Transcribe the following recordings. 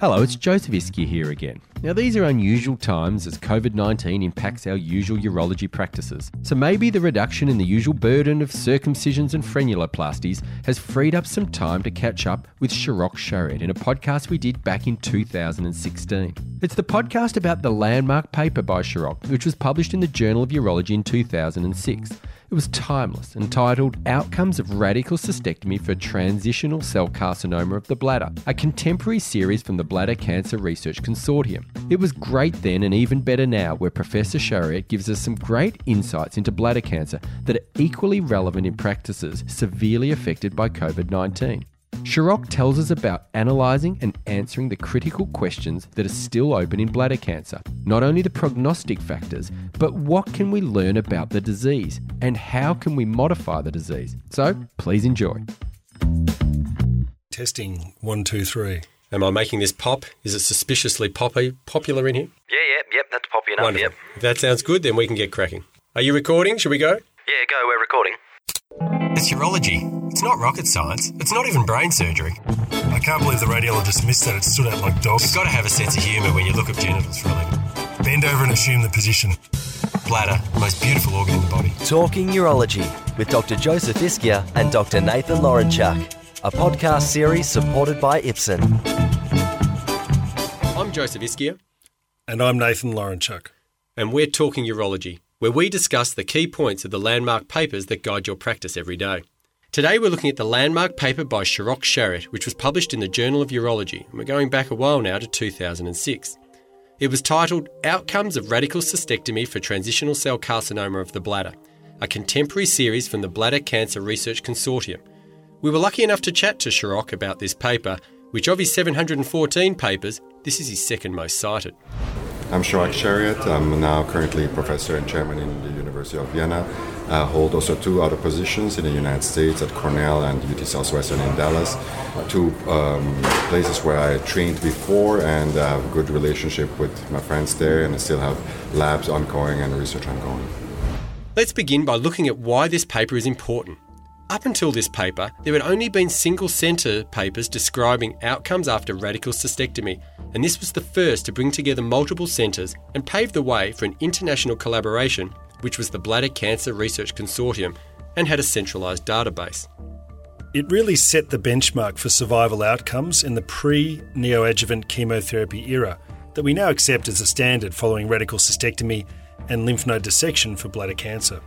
Hello, it's Joseph Ischia here again. Now, these are unusual times as COVID 19 impacts our usual urology practices. So maybe the reduction in the usual burden of circumcisions and frenuloplasties has freed up some time to catch up with Shahrokh Shariat in a podcast we did back in 2016. It's the podcast about the landmark paper by Shahrokh, which was published in the Journal of Urology in 2006. It was timeless and titled Outcomes of Radical Cystectomy for Transitional Cell Carcinoma of the Bladder, a contemporary series from the Bladder Cancer Research Consortium. It was great then and even better now, where Professor Shariat gives us some great insights into bladder cancer that are equally relevant in practices severely affected by COVID 19. Shahrokh tells us about analysing and answering the critical questions that are still open in bladder cancer. Not only the prognostic factors, but what can we learn about the disease and how can we modify the disease? So please enjoy. Testing one, two, three. Am I making this pop? Is it suspiciously poppy, popular in here? Yeah, yep, yep, that's poppy enough, Wonderful. yep. If that sounds good, then we can get cracking. Are you recording? Should we go? Yeah, go, we're recording. It's urology. It's not rocket science. It's not even brain surgery. I can't believe the radiologist missed that. It stood out like dogs. You've got to have a sense of humour when you look at genitals for a living. Bend over and assume the position. Bladder, most beautiful organ in the body. Talking Urology with Dr. Joseph Ischia and Dr. Nathan Lawrentschuk, a podcast series supported by Ipsen. I'm Joseph Ischia, And I'm Nathan Lawrentschuk. and we're talking urology, where we discuss the key points of the landmark papers that guide your practice every day. Today we're looking at the landmark paper by Shahrokh Shariat, which was published in the Journal of Urology, and we're going back a while now to 2006. It was titled Outcomes of Radical Cystectomy for Transitional Cell Carcinoma of the Bladder, a contemporary series from the Bladder Cancer Research Consortium. We were lucky enough to chat to Shahrokh about this paper, which of his 714 papers, this is his second most cited. I'm Shahrokh Shariat. I'm now currently a professor and chairman in the University of Vienna. I hold also two other positions in the United States at Cornell and UT Southwestern in Dallas. Two um, places where I trained before and uh, have a good relationship with my friends there, and I still have labs ongoing and research ongoing. Let's begin by looking at why this paper is important. Up until this paper, there had only been single centre papers describing outcomes after radical cystectomy, and this was the first to bring together multiple centres and pave the way for an international collaboration, which was the Bladder Cancer Research Consortium and had a centralised database. It really set the benchmark for survival outcomes in the pre neoadjuvant chemotherapy era that we now accept as a standard following radical cystectomy and lymph node dissection for bladder cancer.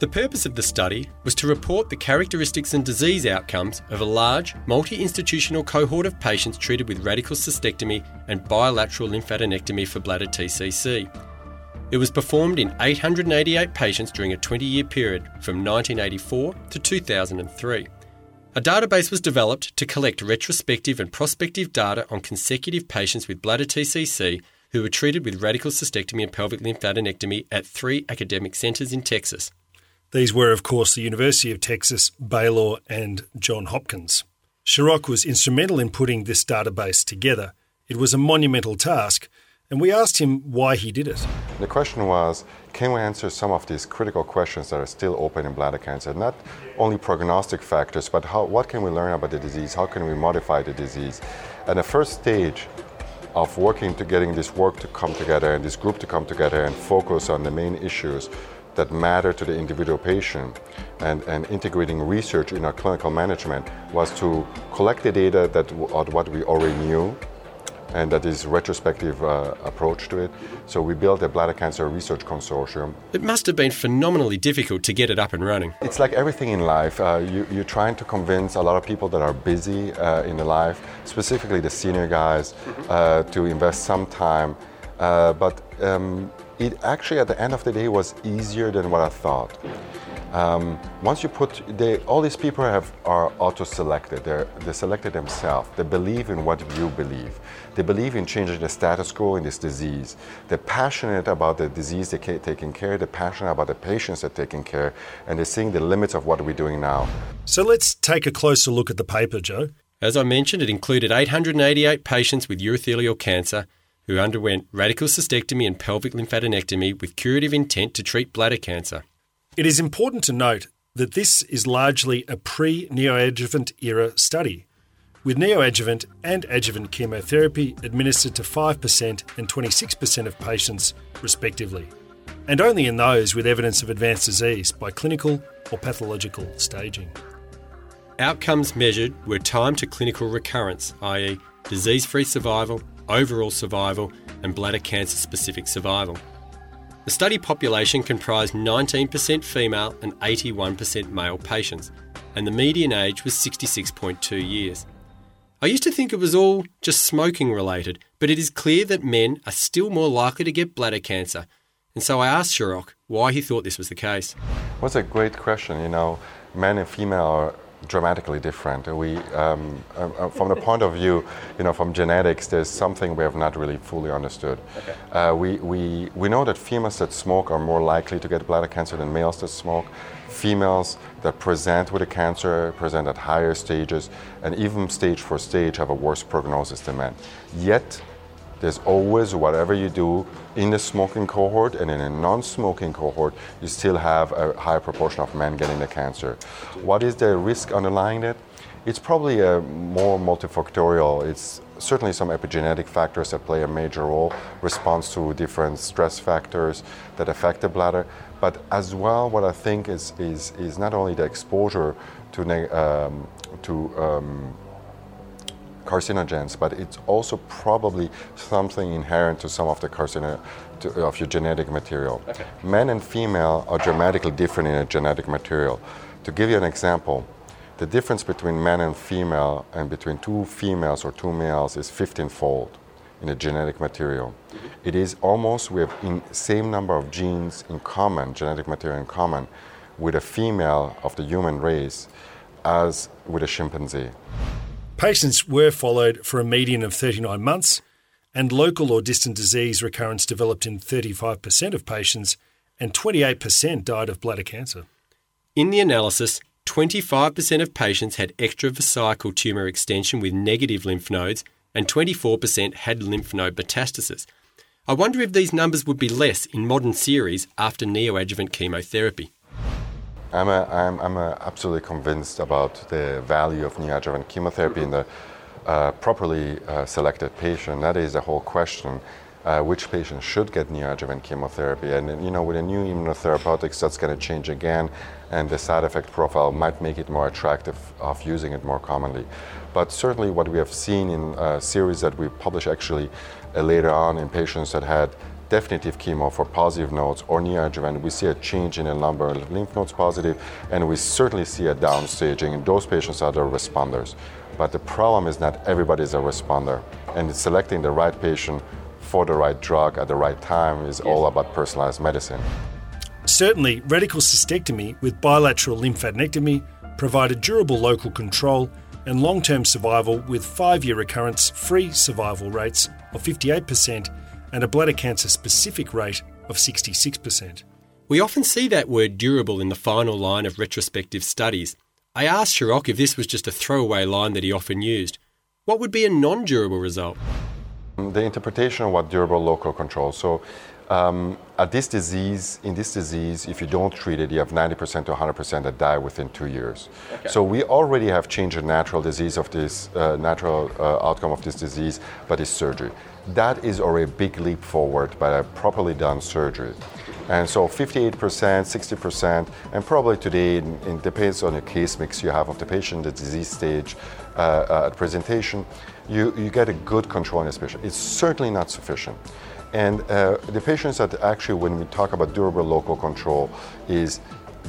The purpose of the study was to report the characteristics and disease outcomes of a large, multi institutional cohort of patients treated with radical cystectomy and bilateral lymphadenectomy for bladder TCC. It was performed in 888 patients during a 20 year period from 1984 to 2003. A database was developed to collect retrospective and prospective data on consecutive patients with bladder TCC who were treated with radical cystectomy and pelvic lymphadenectomy at three academic centres in Texas. These were, of course, the University of Texas, Baylor, and John Hopkins. Chirag was instrumental in putting this database together. It was a monumental task, and we asked him why he did it. The question was can we answer some of these critical questions that are still open in bladder cancer? Not only prognostic factors, but how, what can we learn about the disease? How can we modify the disease? And the first stage of working to getting this work to come together and this group to come together and focus on the main issues that matter to the individual patient and, and integrating research in our clinical management was to collect the data that what we already knew and that is retrospective uh, approach to it. So we built a bladder cancer research consortium. It must have been phenomenally difficult to get it up and running. It's like everything in life. Uh, you, you're trying to convince a lot of people that are busy uh, in the life, specifically the senior guys, uh, to invest some time. Uh, but um, it actually, at the end of the day, was easier than what I thought. Um, once you put, they, all these people have, are auto-selected. They're, they selected themselves. They believe in what you believe. They believe in changing the status quo in this disease. They're passionate about the disease they're taking care. They're passionate about the patients they're taking care, and they're seeing the limits of what we're doing now. So let's take a closer look at the paper, Joe. As I mentioned, it included 888 patients with urothelial cancer who underwent radical cystectomy and pelvic lymphadenectomy with curative intent to treat bladder cancer. It is important to note that this is largely a pre neoadjuvant era study. with neoadjuvant and adjuvant chemotherapy administered to 5% and 26% of patients, respectively, and only in those with evidence of advanced disease by clinical or pathological staging. Outcomes measured were time to clinical recurrence, i.e., disease free survival, overall survival, and bladder cancer specific survival. The study population comprised 19% female and 81% male patients, and the median age was 66.2 years. I used to think it was all just smoking related, but it is clear that men are still more likely to get bladder cancer. And so I asked Shahrokh why he thought this was the case. What's a great question. You know, men and female are dramatically different. We, um, uh, uh, from the point of view, you know, from genetics, there's something we have not really fully understood. Okay. Uh, we, we, we know that females that smoke are more likely to get bladder cancer than males that smoke. Females that present with a cancer present at higher stages, and even stage for stage have a worse prognosis than men. Yet, there's always whatever you do in the smoking cohort and in a non-smoking cohort, you still have a high proportion of men getting the cancer. What is the risk underlying it? It's probably a more multifactorial. It's certainly some epigenetic factors that play a major role, response to different stress factors that affect the bladder. But as well, what I think is is, is not only the exposure to um, to um, carcinogens, but it's also probably something inherent to some of the carcino to, of your genetic material. Okay. Men and female are dramatically different in a genetic material. To give you an example, the difference between men and female and between two females or two males is 15-fold in the genetic material. Mm-hmm. It is almost we have in same number of genes in common, genetic material in common, with a female of the human race as with a chimpanzee. Patients were followed for a median of 39 months, and local or distant disease recurrence developed in 35% of patients, and 28% died of bladder cancer. In the analysis, 25% of patients had extravesical tumour extension with negative lymph nodes, and 24% had lymph node metastasis. I wonder if these numbers would be less in modern series after neoadjuvant chemotherapy. I'm, a, I'm, I'm a absolutely convinced about the value of neoadjuvant chemotherapy in the uh, properly uh, selected patient. That is the whole question. Uh, which patients should get neoadjuvant chemotherapy. And you know, with the new immunotherapeutics, that's going to change again, and the side effect profile might make it more attractive of using it more commonly. But certainly, what we have seen in a series that we published actually uh, later on in patients that had definitive chemo for positive nodes or neoadjuvant, we see a change in the number of lymph nodes positive, and we certainly see a downstaging. And those patients are the responders. But the problem is not everybody is a responder, and selecting the right patient for the right drug at the right time is yes. all about personalized medicine. Certainly, radical cystectomy with bilateral lymphadenectomy provided durable local control and long term survival with five year recurrence free survival rates of 58% and a bladder cancer specific rate of 66%. We often see that word durable in the final line of retrospective studies. I asked Shahrokh if this was just a throwaway line that he often used. What would be a non durable result? The interpretation of what durable local control. So, um, at this disease, in this disease, if you don't treat it, you have 90% to 100% that die within two years. Okay. So we already have changed the natural disease of this uh, natural uh, outcome of this disease, but it's surgery that is already a big leap forward by a properly done surgery. And so 58%, 60%, and probably today, it depends on your case mix you have of the patient, the disease stage, uh, uh, at presentation, you, you get a good control in this patient. It's certainly not sufficient. And uh, the patients that actually, when we talk about durable local control, is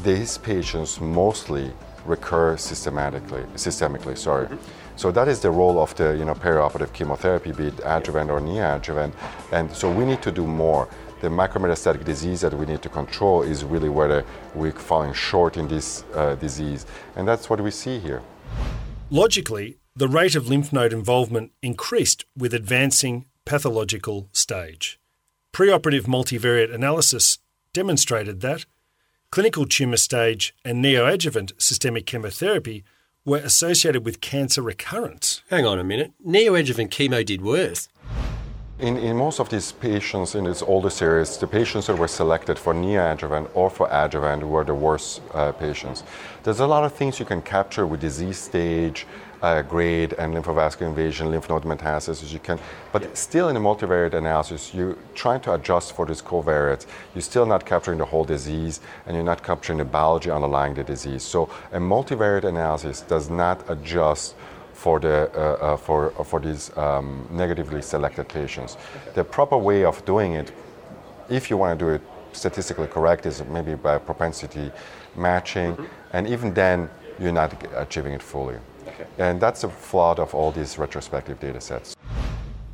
these patients mostly recur systematically, systemically, sorry. Mm-hmm. So that is the role of the you know, perioperative chemotherapy, be it adjuvant or neoadjuvant. And so we need to do more. The macrometastatic disease that we need to control is really where we're falling short in this uh, disease. And that's what we see here. Logically, the rate of lymph node involvement increased with advancing pathological stage. Preoperative multivariate analysis demonstrated that clinical tumour stage and neoadjuvant systemic chemotherapy were associated with cancer recurrence. Hang on a minute. Neoadjuvant chemo did worse. In, in most of these patients in this older series, the patients that were selected for neoadjuvant or for adjuvant were the worst uh, patients. There's a lot of things you can capture with disease stage, uh, grade and lymphovascular invasion, lymph node metastasis. You can, but still in a multivariate analysis, you're trying to adjust for these covariates. You're still not capturing the whole disease, and you're not capturing the biology underlying the disease. So a multivariate analysis does not adjust for, the, uh, uh, for, for these um, negatively selected patients. Okay. The proper way of doing it, if you want to do it statistically correct, is maybe by propensity matching, mm-hmm. and even then, you're not achieving it fully. Okay. And that's a flaw of all these retrospective data sets.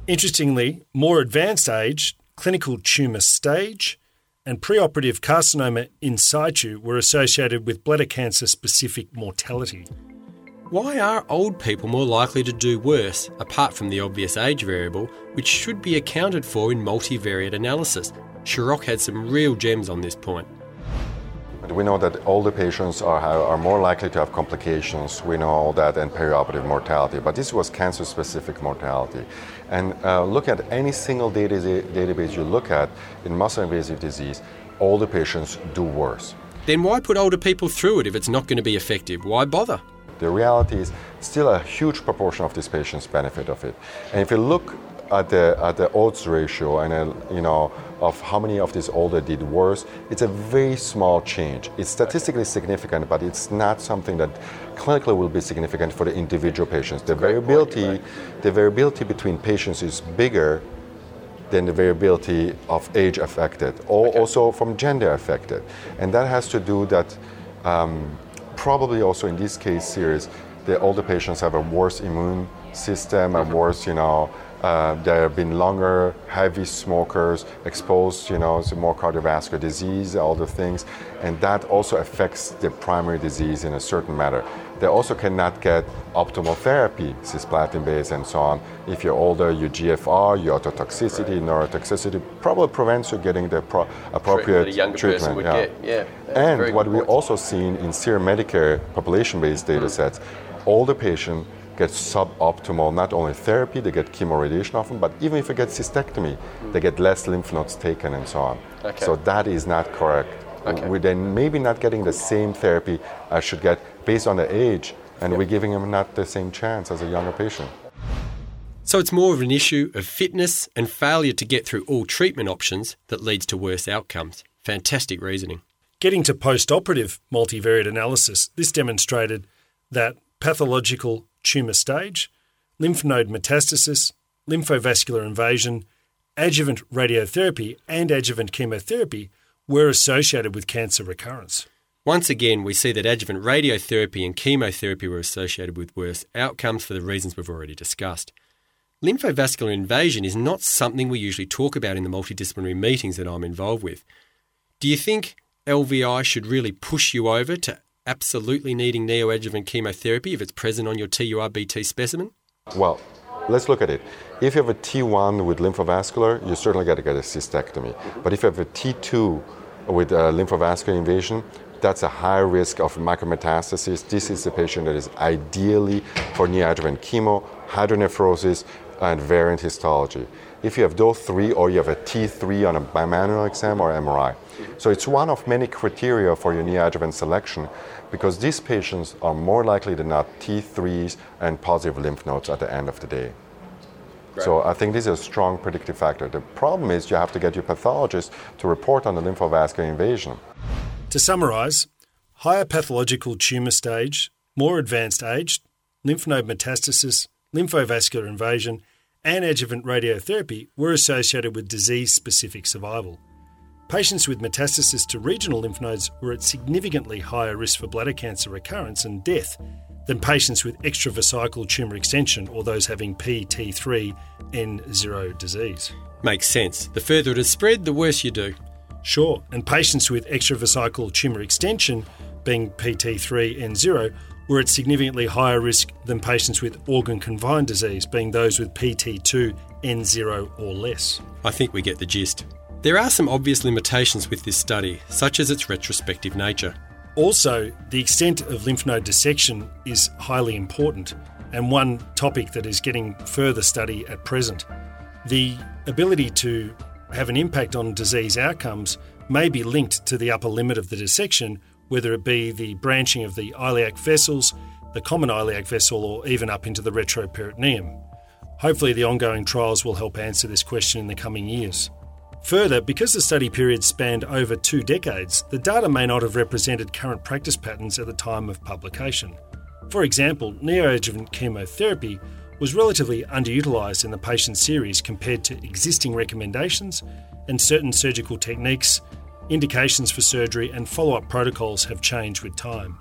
Interestingly, more advanced age, clinical tumour stage, and preoperative carcinoma in situ were associated with bladder cancer specific mortality. Why are old people more likely to do worse, apart from the obvious age variable, which should be accounted for in multivariate analysis? Shahrokh had some real gems on this point. We know that older patients are, are more likely to have complications. We know all that and perioperative mortality, but this was cancer specific mortality. And uh, look at any single data, database you look at in muscle invasive disease, older patients do worse. Then why put older people through it if it's not going to be effective? Why bother? The reality is still a huge proportion of these patients benefit of it. And if you look at the at the odds ratio and uh, you know of how many of these older did worse, it's a very small change. It's statistically significant, but it's not something that clinically will be significant for the individual patients. The variability, right. the variability between patients is bigger than the variability of age affected, or okay. also from gender affected, and that has to do that. Um, probably also in this case series, the older patients have a worse immune system, a worse, you know, uh, there have been longer, heavy smokers exposed, you know, to more cardiovascular disease, all the things, and that also affects the primary disease in a certain manner. They also cannot get optimal therapy, cisplatin-based and so on. If you're older, your GFR, your ototoxicity, right. neurotoxicity probably prevents you getting the pro- appropriate treatment. treatment yeah. yeah. And what we also seen in SEER-Medicare population-based data mm. sets, older patients get suboptimal not only therapy, they get chemoradiation often, but even if they get cystectomy, they get less lymph nodes taken and so on. Okay. So that is not correct. Okay. We're then maybe not getting the same therapy I should get based on the age, and yep. we're giving them not the same chance as a younger patient. So it's more of an issue of fitness and failure to get through all treatment options that leads to worse outcomes. Fantastic reasoning. Getting to post operative multivariate analysis, this demonstrated that pathological tumour stage, lymph node metastasis, lymphovascular invasion, adjuvant radiotherapy, and adjuvant chemotherapy were associated with cancer recurrence. Once again, we see that adjuvant radiotherapy and chemotherapy were associated with worse outcomes for the reasons we've already discussed. Lymphovascular invasion is not something we usually talk about in the multidisciplinary meetings that I'm involved with. Do you think LVI should really push you over to absolutely needing neoadjuvant chemotherapy if it's present on your TURBT specimen? Well, let's look at it. If you have a T1 with lymphovascular, you certainly got to get a cystectomy. But if you have a T2 with uh, lymphovascular invasion, that's a high risk of micrometastasis. This is the patient that is ideally for neoadjuvant chemo, hydronephrosis, and variant histology. If you have those three, or you have a T3 on a bimanual exam or MRI. So it's one of many criteria for your neoadjuvant selection because these patients are more likely than not T3s and positive lymph nodes at the end of the day. Right. So I think this is a strong predictive factor. The problem is you have to get your pathologist to report on the lymphovascular invasion. To summarize, higher pathological tumour stage, more advanced age, lymph node metastasis, lymphovascular invasion, and adjuvant radiotherapy were associated with disease specific survival. Patients with metastasis to regional lymph nodes were at significantly higher risk for bladder cancer recurrence and death than patients with extravesical tumour extension or those having PT3N0 disease. Makes sense. The further it is spread, the worse you do. Sure, and patients with extravesical tumour extension, being PT3N0, were at significantly higher risk than patients with organ confined disease, being those with PT2N0 or less. I think we get the gist. There are some obvious limitations with this study, such as its retrospective nature. Also, the extent of lymph node dissection is highly important and one topic that is getting further study at present. The ability to have an impact on disease outcomes may be linked to the upper limit of the dissection, whether it be the branching of the iliac vessels, the common iliac vessel, or even up into the retroperitoneum. Hopefully, the ongoing trials will help answer this question in the coming years. Further, because the study period spanned over two decades, the data may not have represented current practice patterns at the time of publication. For example, neoadjuvant chemotherapy was relatively underutilised in the patient series compared to existing recommendations, and certain surgical techniques, indications for surgery, and follow up protocols have changed with time.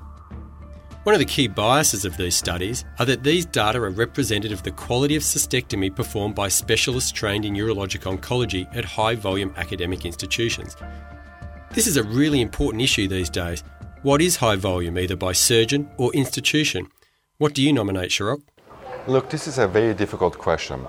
One of the key biases of these studies are that these data are representative of the quality of cystectomy performed by specialists trained in urologic oncology at high volume academic institutions. This is a really important issue these days. What is high volume, either by surgeon or institution? What do you nominate, Shahrokh? Look, this is a very difficult question.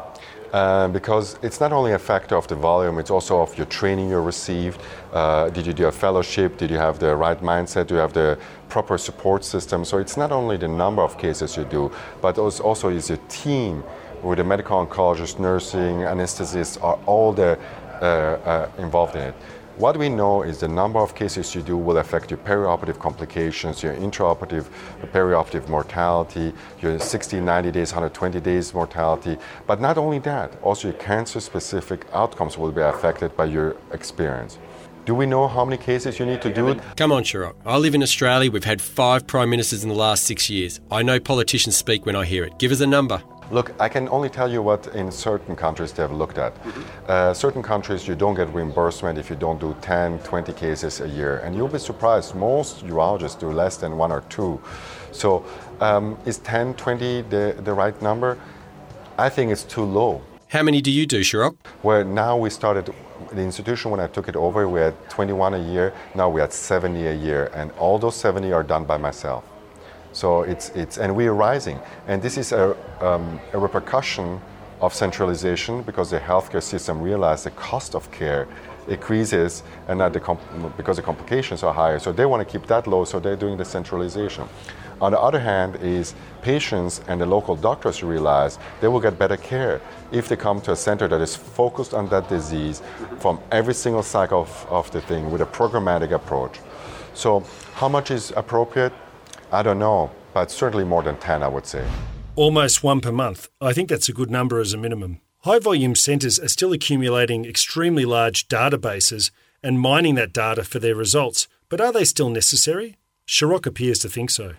Uh, because it's not only a factor of the volume, it's also of your training you received. Uh, did you do a fellowship? Did you have the right mindset? Do you have the proper support system? So it's not only the number of cases you do, but also is your team with the medical oncologist, nursing, anesthesists, are all the uh, uh involved in it. What we know is the number of cases you do will affect your perioperative complications, your intraoperative, uh, perioperative mortality, your 60, 90 days, 120 days mortality. But not only that, also your cancer specific outcomes will be affected by your experience. Do we know how many cases you need to do? Come on, Shahrokh. I live in Australia. We've had five prime ministers in the last six years. I know politicians speak when I hear it. Give us a number. Look, I can only tell you what in certain countries they have looked at. Mm-hmm. Uh, certain countries you don't get reimbursement if you don't do 10, 20 cases a year. And you'll be surprised, most urologists do less than one or two. So um, is 10, 20 the, the right number? I think it's too low. How many do you do, Shahrokh? Well, now we started the institution when I took it over, we had 21 a year. Now we had 70 a year, and all those 70 are done by myself. So it's, it's and we're rising. And this is a, um, a repercussion of centralization because the healthcare system realized the cost of care increases and not the comp- because the complications are higher. So they want to keep that low, so they're doing the centralization. On the other hand, is patients and the local doctors realize they will get better care if they come to a center that is focused on that disease from every single cycle of, of the thing with a programmatic approach. So how much is appropriate? I don't know, but certainly more than 10, I would say. Almost one per month. I think that's a good number as a minimum. High volume centres are still accumulating extremely large databases and mining that data for their results, but are they still necessary? Shahrokh appears to think so.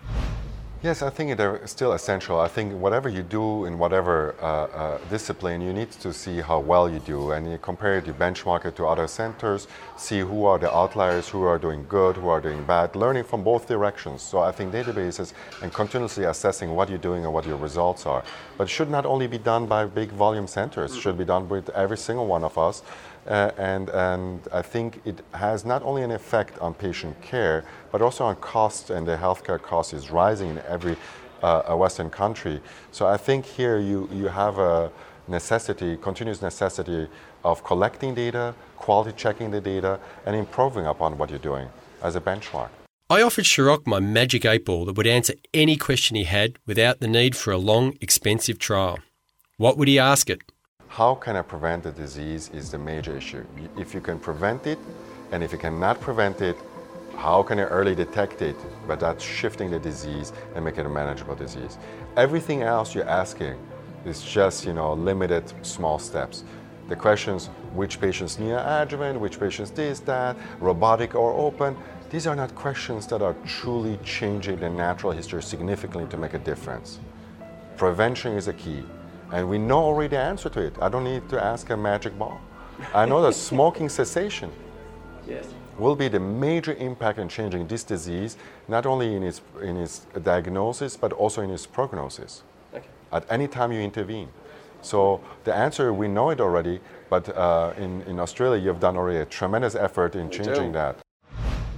Yes, I think they're still essential. I think whatever you do in whatever uh, uh, discipline, you need to see how well you do, and you compare it, you benchmark it to other centers, see who are the outliers, who are doing good, who are doing bad, learning from both directions. So I think databases and continuously assessing what you're doing and what your results are. But it should not only be done by big volume centers, it should be done with every single one of us. Uh, and, and I think it has not only an effect on patient care, but also on costs, and the healthcare cost is rising in every uh, Western country. So I think here you, you have a necessity, continuous necessity of collecting data, quality checking the data, and improving upon what you're doing as a benchmark. I offered Shahrokh my magic eight ball that would answer any question he had without the need for a long, expensive trial. What would he ask it? how can I prevent the disease is the major issue. If you can prevent it, and if you cannot prevent it, how can you early detect it without shifting the disease and make it a manageable disease? Everything else you're asking is just, you know, limited small steps. The questions, which patients need an adjuvant, which patients this, that, robotic or open, these are not questions that are truly changing the natural history significantly to make a difference. Prevention is a key. And we know already the answer to it. I don't need to ask a magic ball. I know that smoking cessation yes. will be the major impact in changing this disease, not only in its, in its diagnosis, but also in its prognosis okay. at any time you intervene. So the answer, we know it already, but uh, in, in Australia, you've done already a tremendous effort in changing that.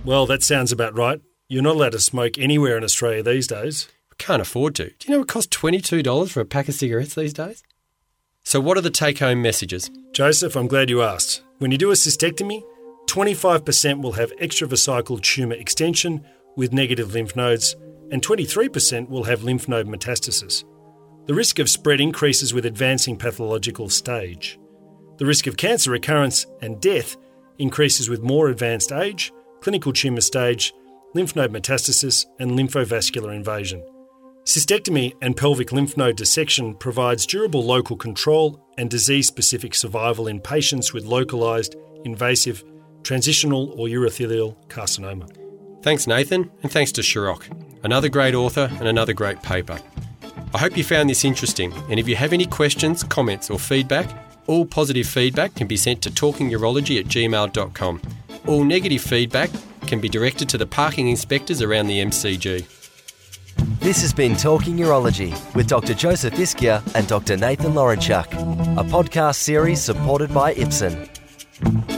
Well, that sounds about right. You're not allowed to smoke anywhere in Australia these days. Can't afford to. Do you know it costs $22 for a pack of cigarettes these days? So, what are the take home messages? Joseph, I'm glad you asked. When you do a cystectomy, 25% will have extravesical tumour extension with negative lymph nodes, and 23% will have lymph node metastasis. The risk of spread increases with advancing pathological stage. The risk of cancer recurrence and death increases with more advanced age, clinical tumour stage, lymph node metastasis, and lymphovascular invasion. Cystectomy and pelvic lymph node dissection provides durable local control and disease specific survival in patients with localised, invasive, transitional, or urothelial carcinoma. Thanks, Nathan, and thanks to Shahrokh, another great author and another great paper. I hope you found this interesting, and if you have any questions, comments, or feedback, all positive feedback can be sent to talkingurology at gmail.com. All negative feedback can be directed to the parking inspectors around the MCG. This has been Talking Urology with Dr. Joseph Ischia and Dr. Nathan Lawrentschuk, a podcast series supported by Ipsen.